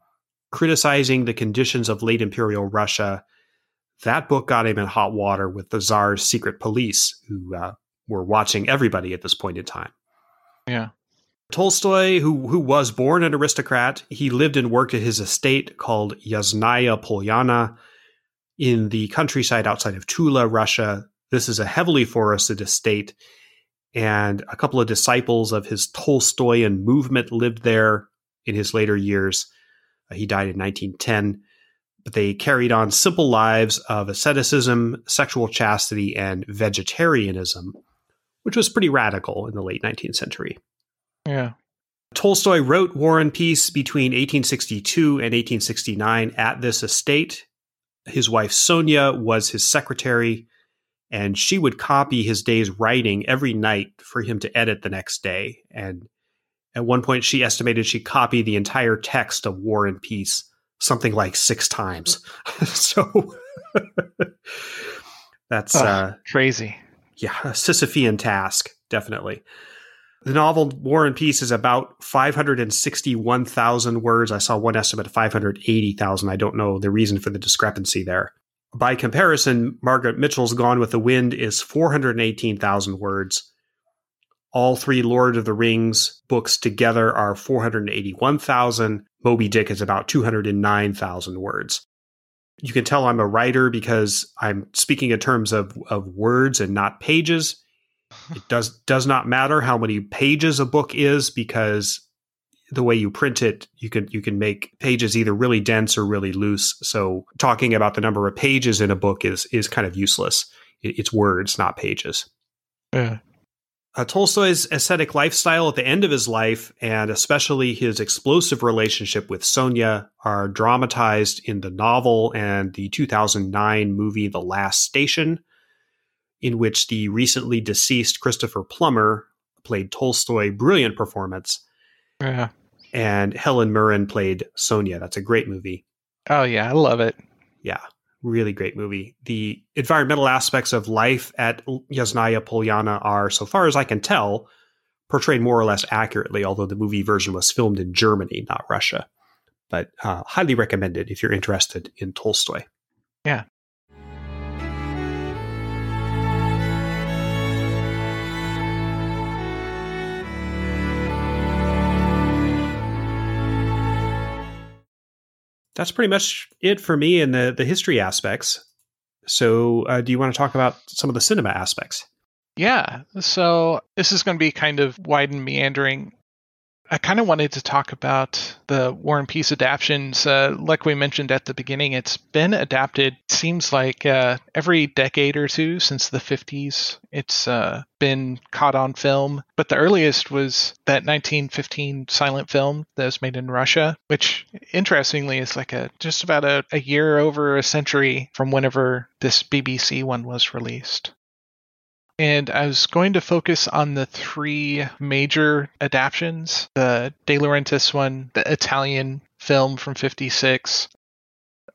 criticizing the conditions of late imperial Russia. That book got him in hot water with the Tsar's secret police, who uh, were watching everybody at this point in time. Yeah. Tolstoy, who, who was born an aristocrat, he lived and worked at his estate called Yasnaya Polyana in the countryside outside of Tula, Russia. This is a heavily forested estate, and a couple of disciples of his Tolstoyan movement lived there in his later years. Uh, he died in 1910, but they carried on simple lives of asceticism, sexual chastity, and vegetarianism, which was pretty radical in the late 19th century. Yeah. Tolstoy wrote War and Peace between 1862 and 1869 at this estate. His wife Sonia was his secretary, and she would copy his day's writing every night for him to edit the next day. And at one point, she estimated she copied the entire text of War and Peace something like six times. so that's oh, uh, crazy. Yeah, a Sisyphean task, definitely. The novel War and Peace is about 561,000 words. I saw one estimate of 580,000. I don't know the reason for the discrepancy there. By comparison, Margaret Mitchell's Gone with the Wind is 418,000 words. All three Lord of the Rings books together are 481,000. Moby Dick is about 209,000 words. You can tell I'm a writer because I'm speaking in terms of, of words and not pages it does does not matter how many pages a book is because the way you print it, you can you can make pages either really dense or really loose. So talking about the number of pages in a book is is kind of useless. It's words, not pages. Yeah. Uh, Tolstoy's ascetic lifestyle at the end of his life, and especially his explosive relationship with Sonia, are dramatized in the novel and the 2009 movie The Last Station, in which the recently deceased Christopher Plummer played Tolstoy. Brilliant performance. Yeah. And Helen Mirren played Sonia. That's a great movie. Oh, yeah. I love it. Yeah. Really great movie. The environmental aspects of life at Yasnaya Polyana are, so far as I can tell, portrayed more or less accurately, although the movie version was filmed in Germany, not Russia. But uh, highly recommended if you're interested in Tolstoy. Yeah. That's pretty much it for me in the the history aspects. So, uh, do you want to talk about some of the cinema aspects? Yeah. So this is going to be kind of wide and meandering. I kind of wanted to talk about the War and Peace adaptations. Uh, like we mentioned at the beginning, it's been adapted, seems like uh, every decade or two since the 50s. It's uh, been caught on film. But the earliest was that 1915 silent film that was made in Russia, which interestingly is like a just about a, a year over a century from whenever this BBC one was released and I was going to focus on the three major adaptations the De Laurentiis one, the Italian film from 56,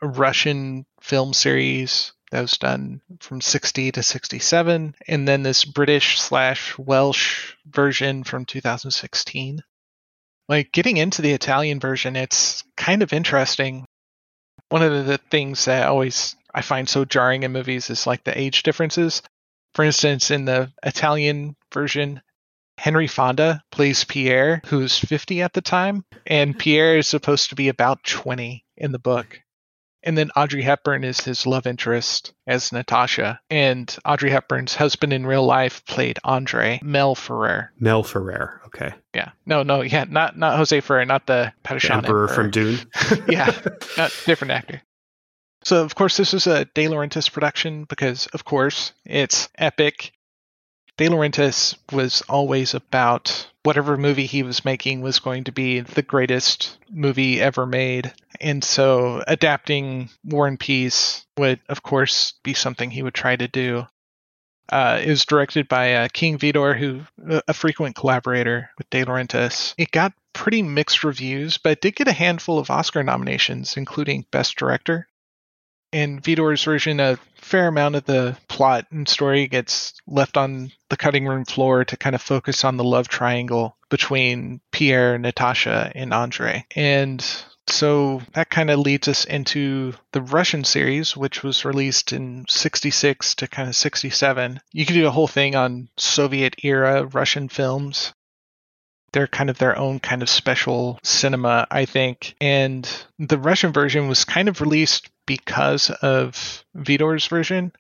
a Russian film series that was done from 60 to 67, and then this British slash Welsh version from 2016. Like getting into the Italian version, it's kind of interesting. One of the things that always I find so jarring in movies is like the age differences. For instance, in the Italian version, Henry Fonda plays Pierre, who's 50 at the time, and mm-hmm. Pierre is supposed to be about 20 in the book. And then Audrey Hepburn is his love interest as Natasha. And Audrey Hepburn's husband in real life played Andre Mel Ferrer. Mel Ferrer, okay. Yeah. No, no, yeah, not not Jose Ferrer, not the Padishah Emperor, Emperor from Dune. yeah, not different actor. So, of course, this is a De Laurentiis production because, of course, it's epic. De Laurentiis was always about whatever movie he was making was going to be the greatest movie ever made. And so adapting War and Peace would, of course, be something he would try to do. Uh, it was directed by uh, King Vidor, who a frequent collaborator with De Laurentiis. It got pretty mixed reviews, but did get a handful of Oscar nominations, including Best Director in Vidor's version, a fair amount of the plot and story gets left on the cutting room floor to kind of focus on the love triangle between Pierre, Natasha, and Andre. And so that kind of leads us into the Russian series, which was released in 66 to kind of 67. You could do a whole thing on Soviet era Russian films. They're kind of their own kind of special cinema, I think. And the Russian version was kind of released because of Vidor's version.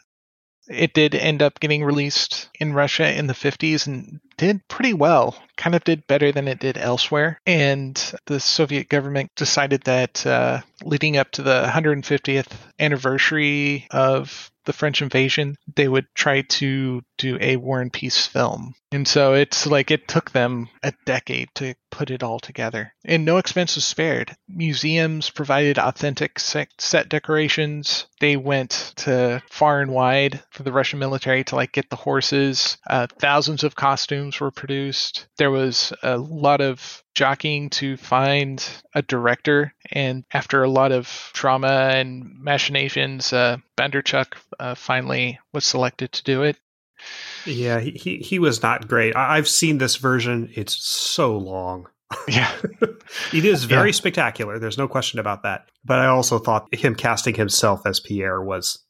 It did end up getting released in Russia in the 50s and did pretty well, kind of did better than it did elsewhere. And the Soviet government decided that uh, leading up to the 150th anniversary of the French invasion, they would try to do a War and Peace film. And so it's like it took them a decade to put it all together. And no expense was spared. Museums provided authentic set decorations. They went to far and wide for the Russian military to like get the horses. Uh, thousands of costumes were produced. There was a lot of jockeying to find a director. And after a lot of trauma and machinations, uh, Bondarchuk uh, finally was selected to do it. Yeah, he, he, he was not great. I, have seen this version. It's so long. Yeah. it is very yeah. spectacular. There's no question about that. But I also thought him casting himself as Pierre was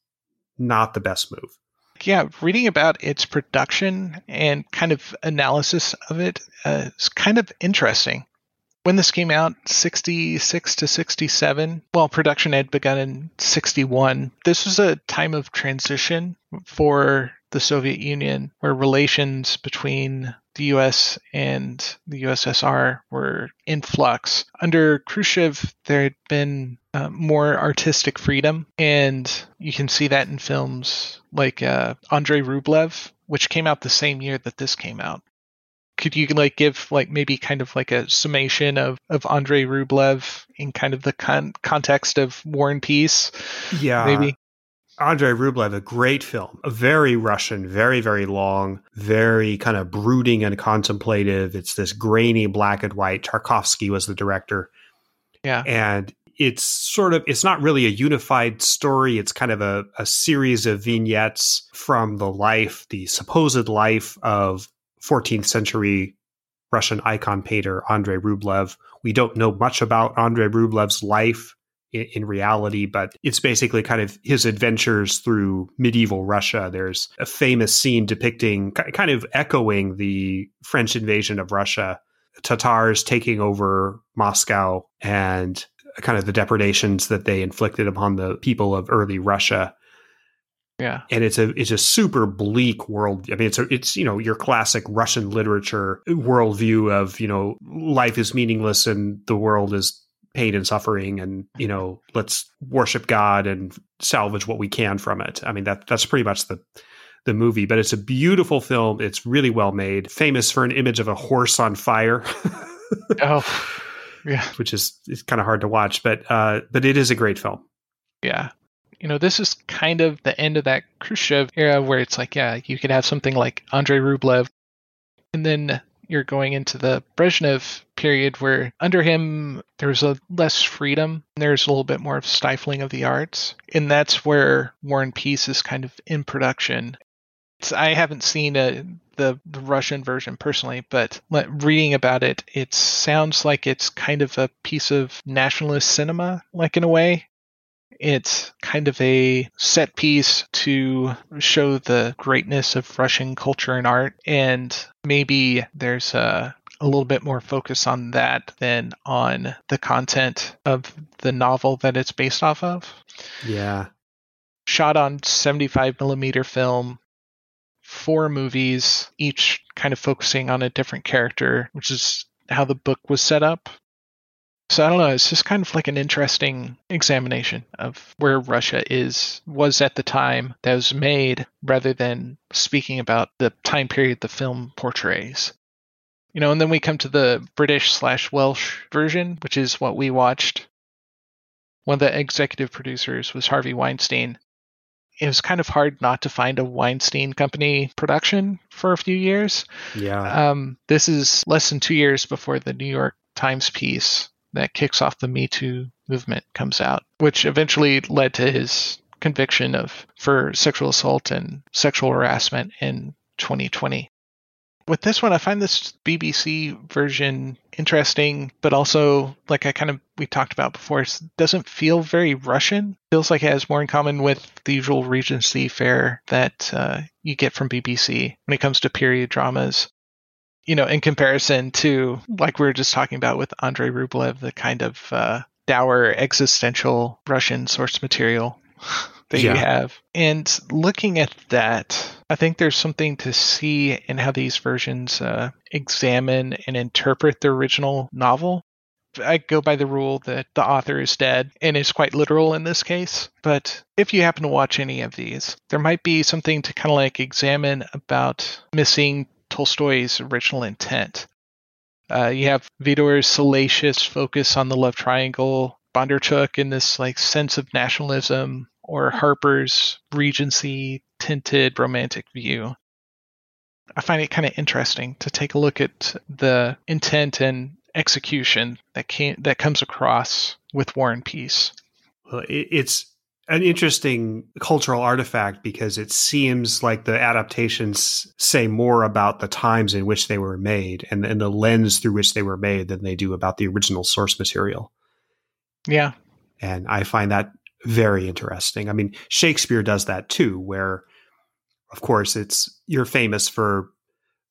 not the best move. Yeah, reading about its production and kind of analysis of it uh, is kind of interesting. When this came out, 66 to 67, well, production had begun in 61. This was a time of transition for the Soviet Union, where relations between the US and the USSR were in flux. Under Khrushchev, there had been uh, more artistic freedom, and you can see that in films like uh, Andrei Rublev, which came out the same year that this came out. Could you like give like maybe kind of like a summation of of Andrei Rublev in kind of the con- context of War and Peace? Yeah, maybe. Andrei Rublev, a great film, a very Russian, very, very long, very kind of brooding and contemplative. It's this grainy black and white. Tarkovsky was the director. Yeah. And it's sort of, it's not really a unified story. It's kind of a, a series of vignettes from the life, the supposed life of 14th century Russian icon painter Andrei Rublev. We don't know much about Andrei Rublev's life in, in reality, but it's basically kind of his adventures through medieval Russia. There's a famous scene depicting, kind of echoing the French invasion of Russia, Tatars taking over Moscow and uh, kind of the depredations that they inflicted upon the people of early Russia. Yeah. And it's a it's a super bleak world. I mean, it's a, it's you know your classic Russian literature worldview of you know life is meaningless and the world is pain and suffering and you know let's worship god and salvage what we can from it. I mean that that's pretty much the the movie but it's a beautiful film. It's really well made famous for an image of a horse on fire. Oh yeah. Which is it's kind of hard to watch but uh but it is a great film. Yeah. You know this is kind of the end of that khrushchev era where it's like yeah you could have something like andrei rublev and then you're going into the Brezhnev period where under him there's a less freedom. There's a little bit more of stifling of the arts. And that's where war and peace is kind of in production. It's, i haven't seen a, the, the russian version personally but reading about it it sounds like it's kind of a piece of nationalist cinema like in a way it's kind of a set piece to show the greatness of Russian culture and art, and maybe there's a a little bit more focus on that than on the content of the novel that it's based off of. Yeah. Shot on 75 millimeter film, four movies, each kind of focusing on a different character, which is how the book was set up. So I don't know. It's just kind of like an interesting examination of where Russia is was at the time that was made, rather than speaking about the time period the film portrays. You know, and then we come to the British slash Welsh version, which is what we watched. One of the executive producers was Harvey Weinstein. It was kind of hard not to find a Weinstein Company production for a few years. Yeah. Um, this is less than two years before the New York Times piece that kicks off the Me Too movement comes out, which eventually led to his conviction of for sexual assault and sexual harassment in 2020. With this one, I find this BBC version interesting, but also, like I kind of we talked about before, it doesn't feel very Russian. feels like it has more in common with the usual Regency fare that uh, you get from BBC when it comes to period dramas. You know, in comparison to like we were just talking about with Andrei Rublev, the kind of uh, dour existential Russian source material that yeah. you have. And looking at that, I think there's something to see in how these versions uh, examine and interpret the original novel. I go by the rule that the author is dead and is quite literal in this case. But if you happen to watch any of these, there might be something to kind of like examine about missing Tolstoy's original intent. Uh, you have Vidor's salacious focus on the love triangle, Bondarchuk in this like sense of nationalism, or Harper's Regency tinted romantic view. I find it kind of interesting to take a look at the intent and execution that came, that comes across with War and Peace. Well, it's an interesting cultural artifact because it seems like the adaptations say more about the times in which they were made and, and the lens through which they were made than they do about the original source material. Yeah. And I find that very interesting. I mean, Shakespeare does that too, where, of course, it's you're famous for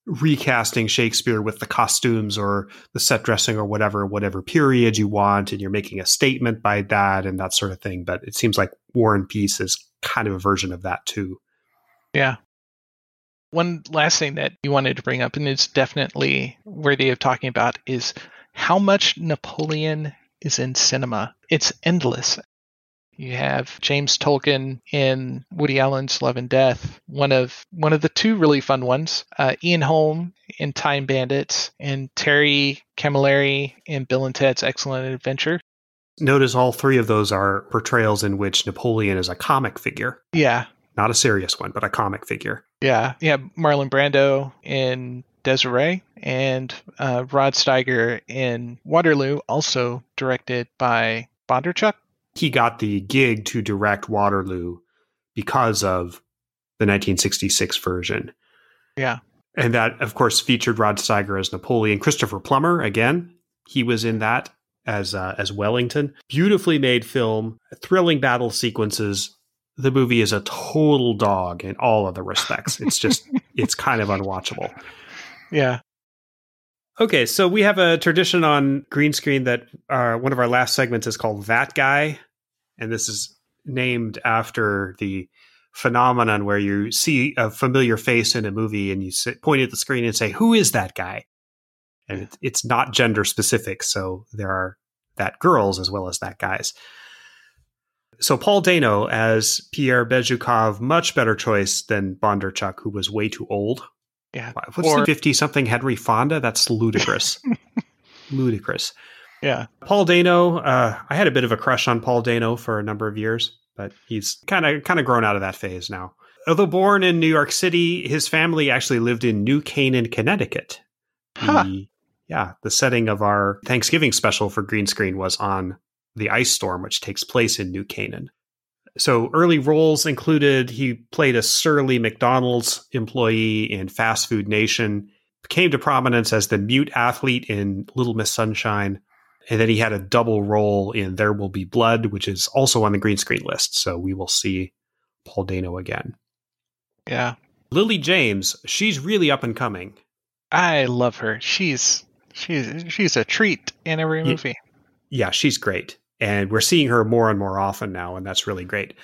recasting Shakespeare with the costumes or the set dressing or whatever, whatever period you want, and you're making a statement by that and that sort of thing. But it seems like War and Peace is kind of a version of that too. Yeah. One last thing that you wanted to bring up, and it's definitely worthy of talking about, is how much Napoleon is in cinema. It's endless. You have James Tolkan in Woody Allen's Love and Death, one of one of the two really fun ones. Uh, Ian Holm in Time Bandits, and Terry Camilleri in Bill and Ted's Excellent Adventure. Notice all three of those are portrayals in which Napoleon is a comic figure. Yeah. Not a serious one, but a comic figure. Yeah. Yeah. Marlon Brando in Desiree and uh, Rod Steiger in Waterloo, also directed by Bondarchuk he got the gig to direct Waterloo because of the 1966 version. Yeah. And that, of course, featured Rod Steiger as Napoleon. Christopher Plummer, again, he was in that as uh, as Wellington. Beautifully made film, thrilling battle sequences. The movie is a total dog in all other respects. It's just, it's kind of unwatchable. Yeah. Okay, so we have a tradition on green screen that uh, one of our last segments is called That Guy. And this is named after the phenomenon where you see a familiar face in a movie and you sit, point at the screen and say, Who is that guy? And it, it's not gender specific. So there are that girls as well as that guys. So Paul Dano as Pierre Bezukhov, much better choice than Bondarchuk, who was way too old yeah. What's or, the 50 something Henry Fonda? That's ludicrous. ludicrous. Yeah. Paul Dano, uh, I had a bit of a crush on Paul Dano for a number of years, but he's kind of kind of grown out of that phase now. Although born in New York City, his family actually lived in New Canaan, Connecticut. Huh. The, yeah, the setting of our Thanksgiving special for green screen was on the ice storm, which takes place in New Canaan. So early roles included he played a surly McDonald's employee in Fast Food Nation, came to prominence as the mute athlete in Little Miss Sunshine, and then he had a double role in There Will Be Blood, which is also on the green screen list. So we will see Paul Dano again. Yeah. Lily James, she's really up and coming. I love her. She's she's she's a treat in every movie. Yeah, she's great and we're seeing her more and more often now, and that's really great.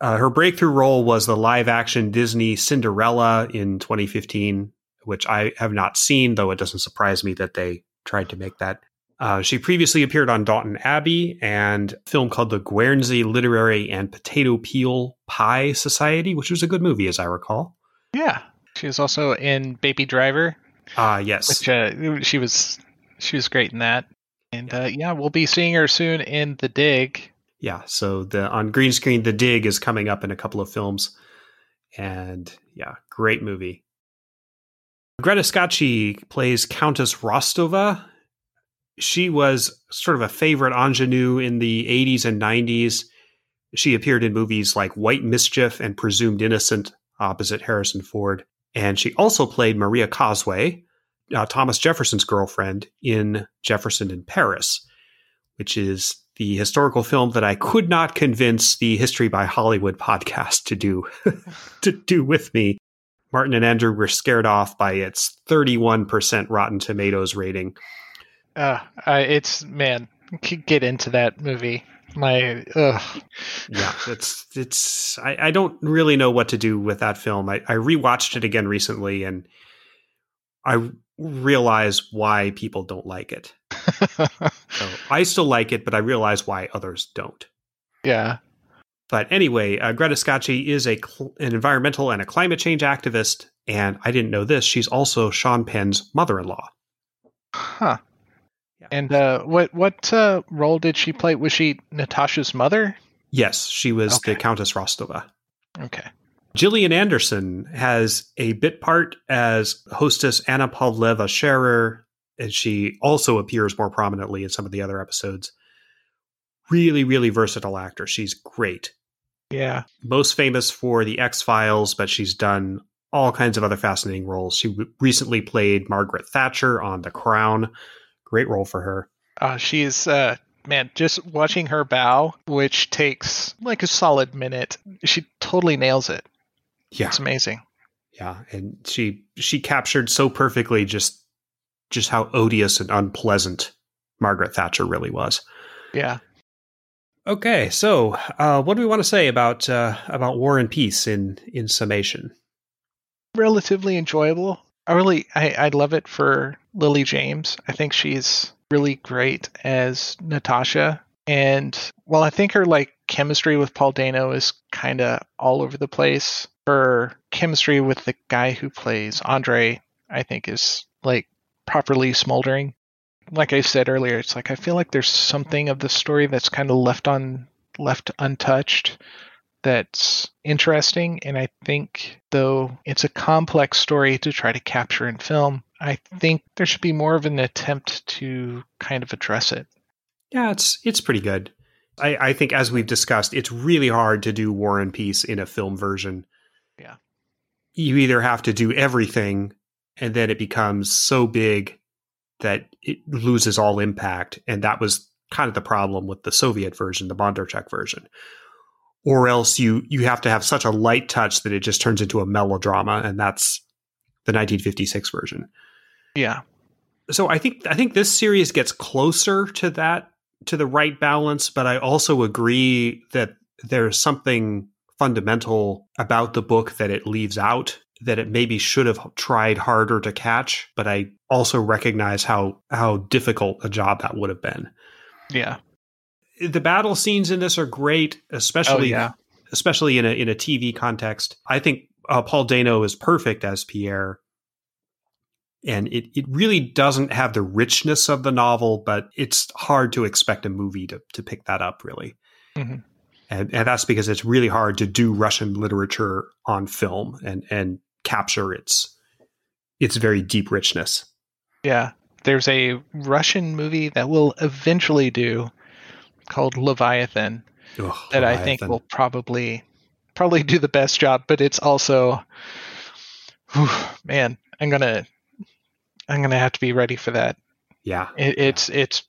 Uh, her breakthrough role was the live action Disney Cinderella in 2015, which I have not seen, though it doesn't surprise me that they tried to make that. Uh, she previously appeared on Downton Abbey and a film called The Guernsey Literary and Potato Peel Pie Society, which was a good movie, as I recall. Yeah, she was also in Baby Driver. Ah, uh, yes. Which uh, she was she was great in that. And uh, yeah, we'll be seeing her soon in The Dig. Yeah, so the on green screen, The Dig is coming up in a couple of films, and yeah, great movie. Greta Scacchi plays Countess Rostova. She was sort of a favorite ingenue in the 80s and 90s. She appeared in movies like White Mischief and Presumed Innocent opposite Harrison Ford. And she also played Maria Cosway, uh, Thomas Jefferson's girlfriend in Jefferson in Paris, which is the historical film that I could not convince the History by Hollywood podcast to do to do with me. Martin and Andrew were scared off by its 31% Rotten Tomatoes rating. Uh, uh it's man, get into that movie. My ugh. Yeah, it's it's. I, I don't really know what to do with that film. I, I rewatched it again recently, and I realize why people don't like it. so I still like it, but I realize why others don't. Yeah. But anyway, uh, Greta Scacchi is a cl- an environmental and a climate change activist, and I didn't know this. She's also Sean Penn's mother-in-law. Huh. Yeah. And uh, what what uh, role did she play? Was she Natasha's mother? Yes, she was okay. the Countess Rostova. Okay. Gillian Anderson has a bit part as hostess Anna Pavlova Scherer, and she also appears more prominently in some of the other episodes. Really, really versatile actor. She's great. Yeah. Most famous for The X Files, but she's done all kinds of other fascinating roles. She recently played Margaret Thatcher on The Crown. Great role for her. Uh, she's uh, man, just watching her bow, which takes like a solid minute, she totally nails it. Yeah, it's amazing. Yeah, and she she captured so perfectly just just how odious and unpleasant Margaret Thatcher really was. Yeah. Okay, so uh, what do we want to say about uh, about War and Peace in in summation? Relatively enjoyable. I really I, I love it for Lily James. I think she's really great as Natasha. And while I think her like chemistry with Paul Dano is kind of all over the place, her chemistry with the guy who plays Andre, I think, is like properly smoldering. Like I said earlier, it's like I feel like there's something of the story that's kind of left on left untouched that's interesting and I think though it's a complex story to try to capture in film, I think there should be more of an attempt to kind of address it. Yeah, it's it's pretty good. I, I think as we've discussed, it's really hard to do War and Peace in a film version yeah. You either have to do everything and then it becomes so big that it loses all impact. And that was kind of the problem with the Soviet version, the Bondarchuk version. Or else you you have to have such a light touch that it just turns into a melodrama, and that's the 1956 version. Yeah. So I think I think this series gets closer to that to the right balance, but I also agree that there's something fundamental about the book that it leaves out that it maybe should have tried harder to catch, but I also recognize how how difficult a job that would have been. Yeah. The battle scenes in this are great, especially oh, yeah. especially in a in a TV context. I think uh, Paul Dano is perfect as Pierre. And it, it really doesn't have the richness of the novel, but it's hard to expect a movie to, to pick that up, really. Mm-hmm and, and that's because it's really hard to do Russian literature on film and and capture its its very deep richness. Yeah, there's a Russian movie that will eventually do called Leviathan Ugh, that Leviathan. I think will probably probably do the best job, but it's also whew, man, I'm gonna I'm gonna have to be ready for that. Yeah, it, it's it's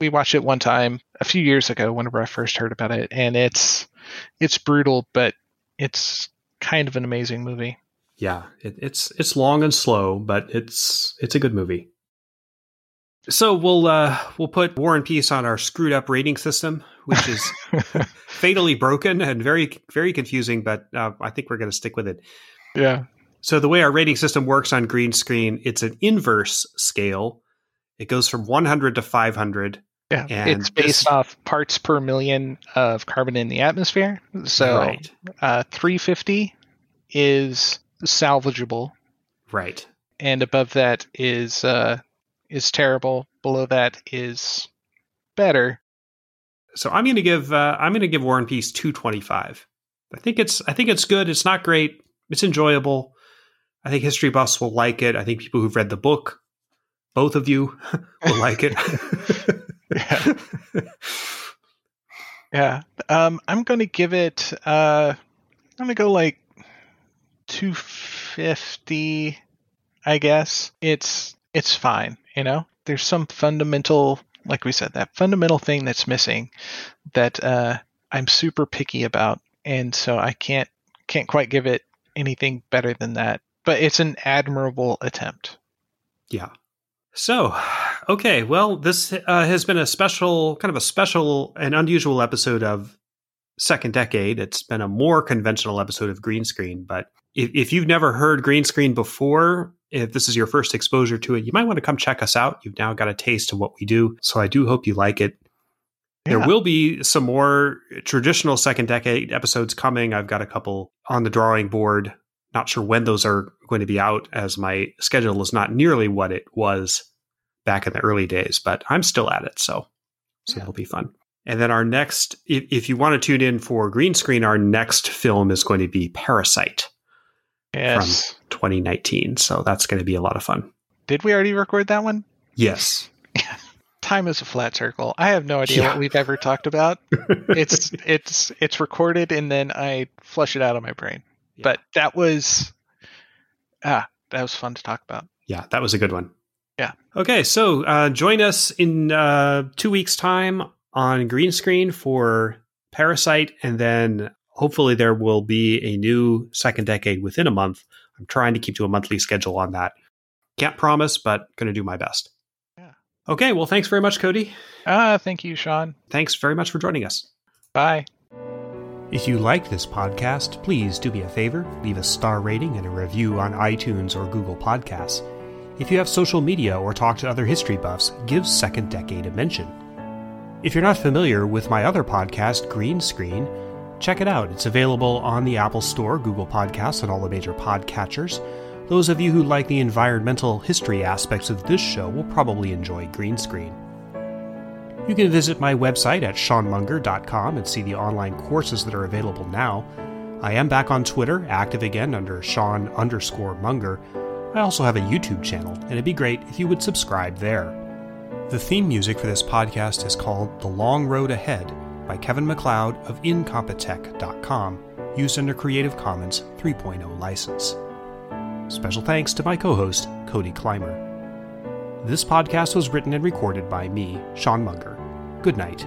we watched it one time a few years ago whenever I first heard about it, and it's it's brutal, but it's kind of an amazing movie. Yeah, it, it's it's long and slow, but it's it's a good movie. So we'll uh, we'll put War and Peace on our screwed up rating system, which is fatally broken and very very confusing. But uh, I think we're going to stick with it. Yeah. So the way our rating system works on green screen, it's an inverse scale it goes from 100 to 500. Yeah, and it's based this, off parts per million of carbon in the atmosphere. So right. uh, 350 is salvageable. Right. And above that is uh, is terrible. Below that is better. So I'm going to give uh, I'm going to give War and Peace 225. I think it's I think it's good. It's not great. It's enjoyable. I think history buffs will like it. I think people who've read the book both of you will like it. yeah. yeah. Um, I'm going to give it, uh, I'm going to go like 250, I guess. It's, it's fine. You know, there's some fundamental, like we said, that fundamental thing that's missing that, uh, I'm super picky about. And so I can't, can't quite give it anything better than that. But it's an admirable attempt. Yeah. So, okay, well, this uh, has been a special, kind of a special and unusual episode of Second Decade. It's been a more conventional episode of Green Screen, but if, if you've never heard Green Screen before, if this is your first exposure to it, you might want to come check us out. You've now got a taste of what we do. So I do hope you like it. Yeah. There will be some more traditional second decade episodes coming. I've got a couple on the drawing board. Not sure when those are going to be out, as my schedule is not nearly what it was back in the early days, but I'm still at it. So, so yeah. it'll be fun. And then our next, if, if you want to tune in for green screen, our next film is going to be Parasite yes. from 2019. So that's going to be a lot of fun. Did we already record that one? Yes. Time is a flat circle. I have no idea yeah. what we've ever talked about. it's it's it's recorded and then I flush it out of my brain. Yeah. But that was ah, that was fun to talk about. Yeah, that was a good one. Yeah. Okay, so uh, join us in uh, two weeks' time on green screen for Parasite, and then hopefully there will be a new second decade within a month. I'm trying to keep to a monthly schedule on that. Can't promise, but going to do my best. Yeah. Okay. Well, thanks very much, Cody. Ah, uh, thank you, Sean. Thanks very much for joining us. Bye. If you like this podcast, please do me a favor, leave a star rating and a review on iTunes or Google Podcasts. If you have social media or talk to other history buffs, give Second Decade a mention. If you're not familiar with my other podcast, Green Screen, check it out. It's available on the Apple Store, Google Podcasts, and all the major podcatchers. Those of you who like the environmental history aspects of this show will probably enjoy Green Screen. You can visit my website at seanmunger.com and see the online courses that are available now. I am back on Twitter, active again under Sean underscore Munger. I also have a YouTube channel, and it'd be great if you would subscribe there. The theme music for this podcast is called The Long Road Ahead by Kevin MacLeod of Incompetech.com, used under Creative Commons 3.0 license. Special thanks to my co host, Cody Clymer. This podcast was written and recorded by me, Sean Munger. Good night.